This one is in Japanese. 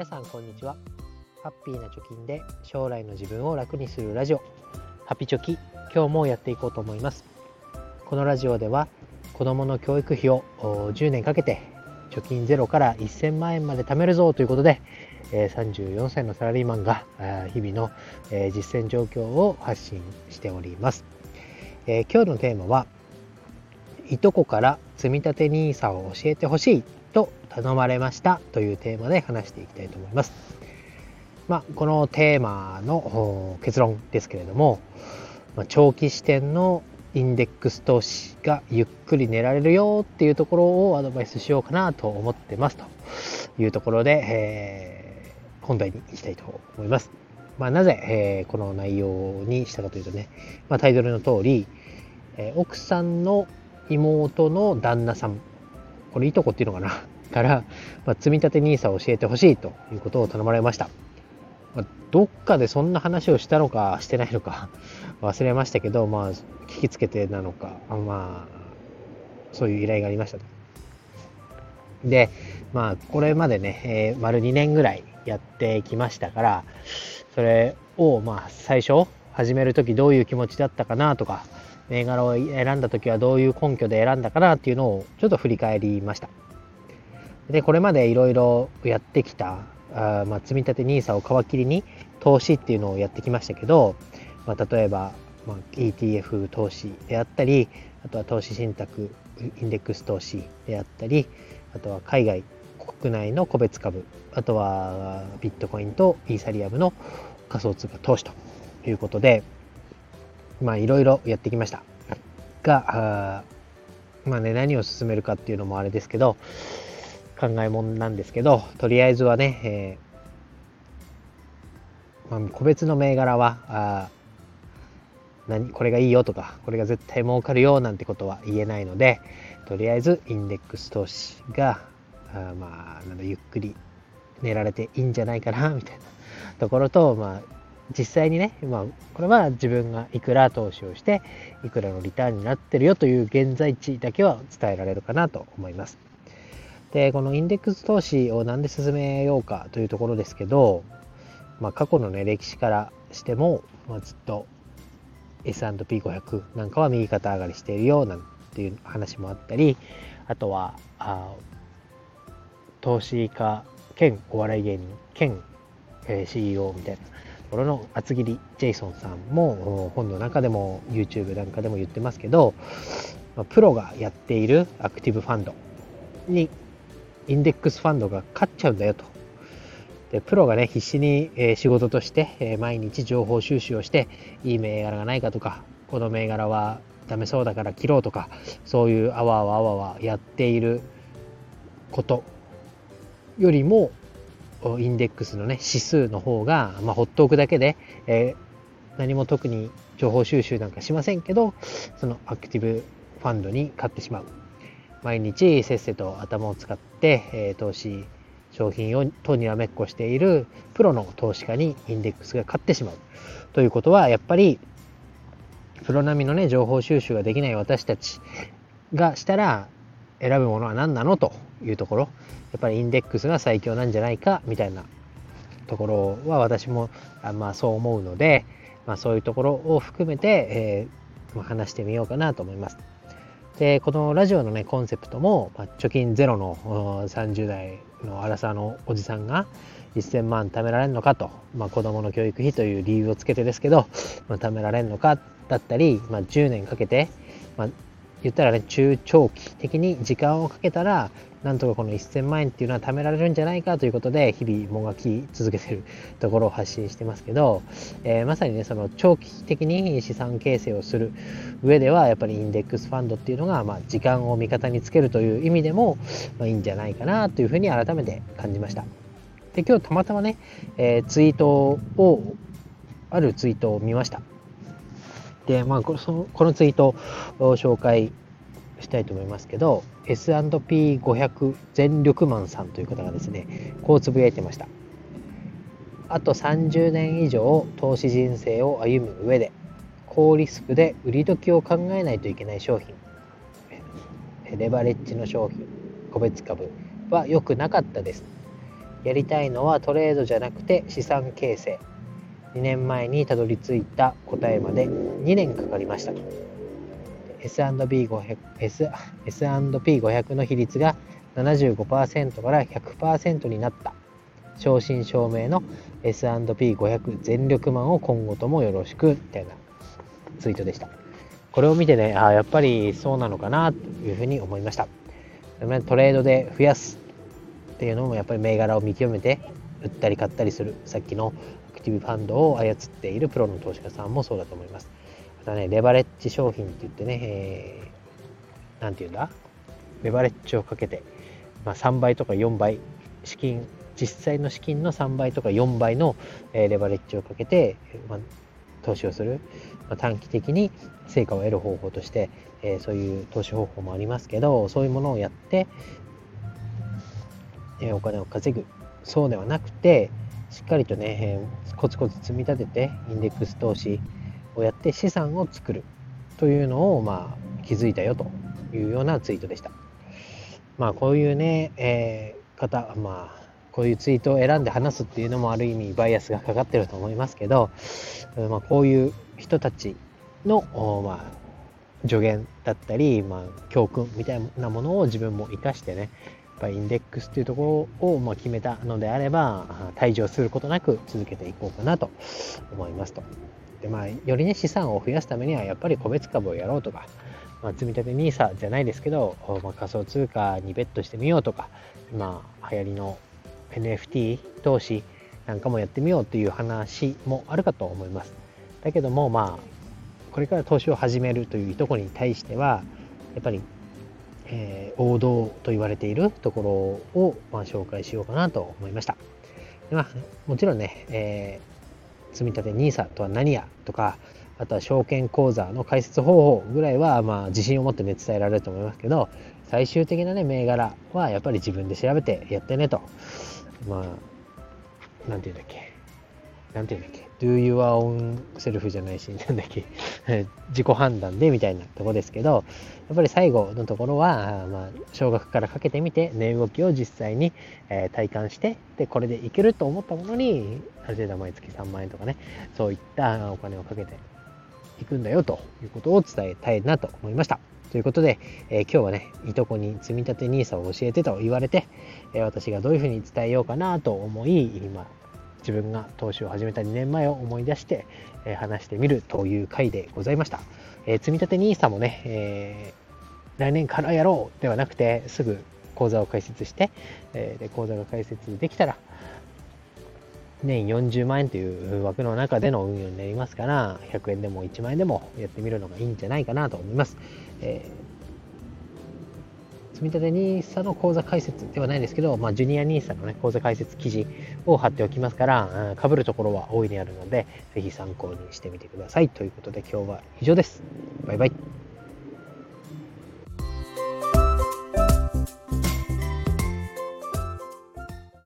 皆さんこんにちは。ハッピーな貯金で将来の自分を楽にするラジオ。ハピチョキ今日もやっていこうと思います。このラジオでは子供の教育費を10年かけて貯金ゼロから1000万円まで貯めるぞということで34歳のサラリーマンが日々の実践状況を発信しております。今日のテーマはいとこから積立 NISA を教えてほしいと頼まれましたというテーマで話していきたいと思います。まあ、このテーマの結論ですけれども、まあ、長期視点のインデックス投資がゆっくり寝られるよっていうところをアドバイスしようかなと思ってますというところで、えー、本題に行きたいと思います。まあ、なぜ、えー、この内容にしたかというとね、まあ、タイトルの通り、えー、奥さんの妹の旦那さんこれいとこっていうのかな？から、まあ、積立 NISA を教えてほしいということを頼まれました。まあ、どっかでそんな話をしたのかしてないのか 忘れましたけど、まあ、聞きつけてなのか、まあ、そういう依頼がありましたと。で、まあ、これまでね、えー、丸2年ぐらいやってきましたから、それを、まあ、最初、始める時どういう気持ちだったかなとか、銘柄を選んだ時はどういう根拠で選んだかなっていうのをちょっと振り返りました。で、これまでいろいろやってきた、あまあ、積立 NISA を皮切りに投資っていうのをやってきましたけど、まあ、例えば、まあ、ETF 投資であったり、あとは投資信託、インデックス投資であったり、あとは海外、国内の個別株、あとはビットコインとイーサリアムの仮想通貨投資ということで、まあいろいろやってきました。が、まあね、何を進めるかっていうのもあれですけど、考えもんなんですけど、とりあえずはね、えー、まあ、個別の銘柄は、何これがいいよとか、これが絶対儲かるよなんてことは言えないので、とりあえずインデックス投資が、あまあ、なんだゆっくり寝られていいんじゃないかな、みたいなところと、まあ、実際にね、まあ、これは自分がいくら投資をして、いくらのリターンになってるよという現在地だけは伝えられるかなと思います。で、このインデックス投資を何で進めようかというところですけど、まあ、過去のね、歴史からしても、まあ、ずっと S&P500 なんかは右肩上がりしているよなんていう話もあったり、あとは、あ投資家兼お笑い芸人兼、え、CEO みたいなころの厚切りジェイソンさんも本の中でも YouTube なんかでも言ってますけどプロがやっているアクティブファンドにインデックスファンドが勝っちゃうんだよと。でプロがね必死に、え仕事として、え毎日情報収集をしていい銘柄がないかとかこの銘柄はダメそうだから切ろうとかそういうあわあわあわあわやっていることよりもインデックスのね、指数の方が、まあ、ほっとくだけで、えー、何も特に情報収集なんかしませんけど、そのアクティブファンドに買ってしまう。毎日せっせと頭を使って、えー、投資、商品をとにらめっこしているプロの投資家にインデックスが勝ってしまう。ということは、やっぱり、プロ並みのね、情報収集ができない私たちがしたら、選ぶものは何なのというところ、やっぱりインデックスが最強なんじゃないかみたいなところは私もあまあそう思うので、まあ、そういうところを含めて、えー、話してみようかなと思います。で、このラジオのね、コンセプトも、まあ、貯金ゼロの30代の荒さのおじさんが1000万貯められるのかと、まあ、子供の教育費という理由をつけてですけど、まあ、貯められるのかだったり、まあ、10年かけて、まあ、言ったらね、中長期的に時間をかけたら、なんとかこの1000万円っていうのは貯められるんじゃないかということで、日々もがき続けてるところを発信してますけど、えー、まさにね、その長期的に資産形成をする上では、やっぱりインデックスファンドっていうのが、まあ、時間を味方につけるという意味でも、まあ、いいんじゃないかなというふうに改めて感じました。で、今日たまたまね、えー、ツイートを、あるツイートを見ました。で、まあ、このそのこのツイートを紹介したいと思いますけど、S&P500 全力マンさんという方がですね、こうつぶやいてました。あと30年以上投資人生を歩む上で、高リスクで売り時を考えないといけない商品、レバレッジの商品、個別株は良くなかったです。やりたいのはトレードじゃなくて資産形成2年前にたどり着いた答えまで2年かかりましたと。S&P500, S&P500 の比率が75%から100%になった。正真正銘の S&P500 全力マンを今後ともよろしくみたいなツイートでした。これを見てねあやっぱりそうなのかなというふうに思いました。トレードで増やすっていうのもやっぱり銘柄を見極めて売ったり買ったりするさっきのアクティブファンドを操っているプロの投資家さんもそうだと思います。またねレバレッジ商品って言ってね、えー、て言うんだ？レバレッジをかけて、まあ、3倍とか4倍資金実際の資金の3倍とか4倍の、レバレッジをかけて、まあ、投資をする、まあ、短期的に成果を得る方法として、えー、そういう投資方法もありますけどそういうものをやって、えー、お金を稼ぐ。そうではなくてしっかりとね、コツコツ積み立ててインデックス投資をやって資産を作るというのを、まあ、気づいたよというようなツイートでした。まあこういうね、えー、方、まあこういうツイートを選んで話すっていうのもある意味バイアスがかかってると思いますけど、まあ、こういう人たちの、まあ、助言だったり、まあ、教訓みたいなものを自分も生かしてねインデックスっていうところをま決めたのであれば退場することなく続けていこうかなと思いますと。でまあ、よりね資産を増やすためにはやっぱり個別株をやろうとか、まあ、積立 NISA じゃないですけど、まあ、仮想通貨にベットしてみようとか今流行りの NFT 投資なんかもやってみようという話もあるかと思います。だけどもまあこれから投資を始めるというところに対してはやっぱり、えー、王道と言われているところを、まあ、紹介しようかなと思いました。でまあ、もちろんね、えー、積立 NISA とは何やとかあとは証券口座の開設方法ぐらいはまあ自信を持ってね伝えられると思いますけど最終的なね銘柄はやっぱり自分で調べてやってねとまあ、なんていうんだっけ。なんていうんだっけ？do your own self じゃないし、なんだっけ？自己判断でみたいなとこですけど、やっぱり最後のところは、まあ、少額からかけてみて、値動きを実際に、え、体感して、で、これでいけると思ったものに、ある程度毎月3万円とかね、そういったお金をかけていくんだよということを伝えたいなと思いました。ということで、えー、今日はね、いとこに積み立て NISA を教えてと言われて、えー、私がどういうふうに伝えようかなと思い、今、自分が投資を始めた2年前を思い出して、え、話してみるという回でございました。え積立て NISA もね、え来年からやろうではなくて、すぐ口座を開設して、えで口座が開設できたら、年40万円という枠の中での運用になりますから、100円でも1万円でもやってみるのがいいんじゃないかなと思います。えー、積立 NISA の口座開設ではないですけど、まあ、ジュニア NISA の、ね、口座開設記事を貼っておきますから、かぶるところは大いにあるので、ぜひ参考にしてみてください。ということで今日は以上です。バイバイ。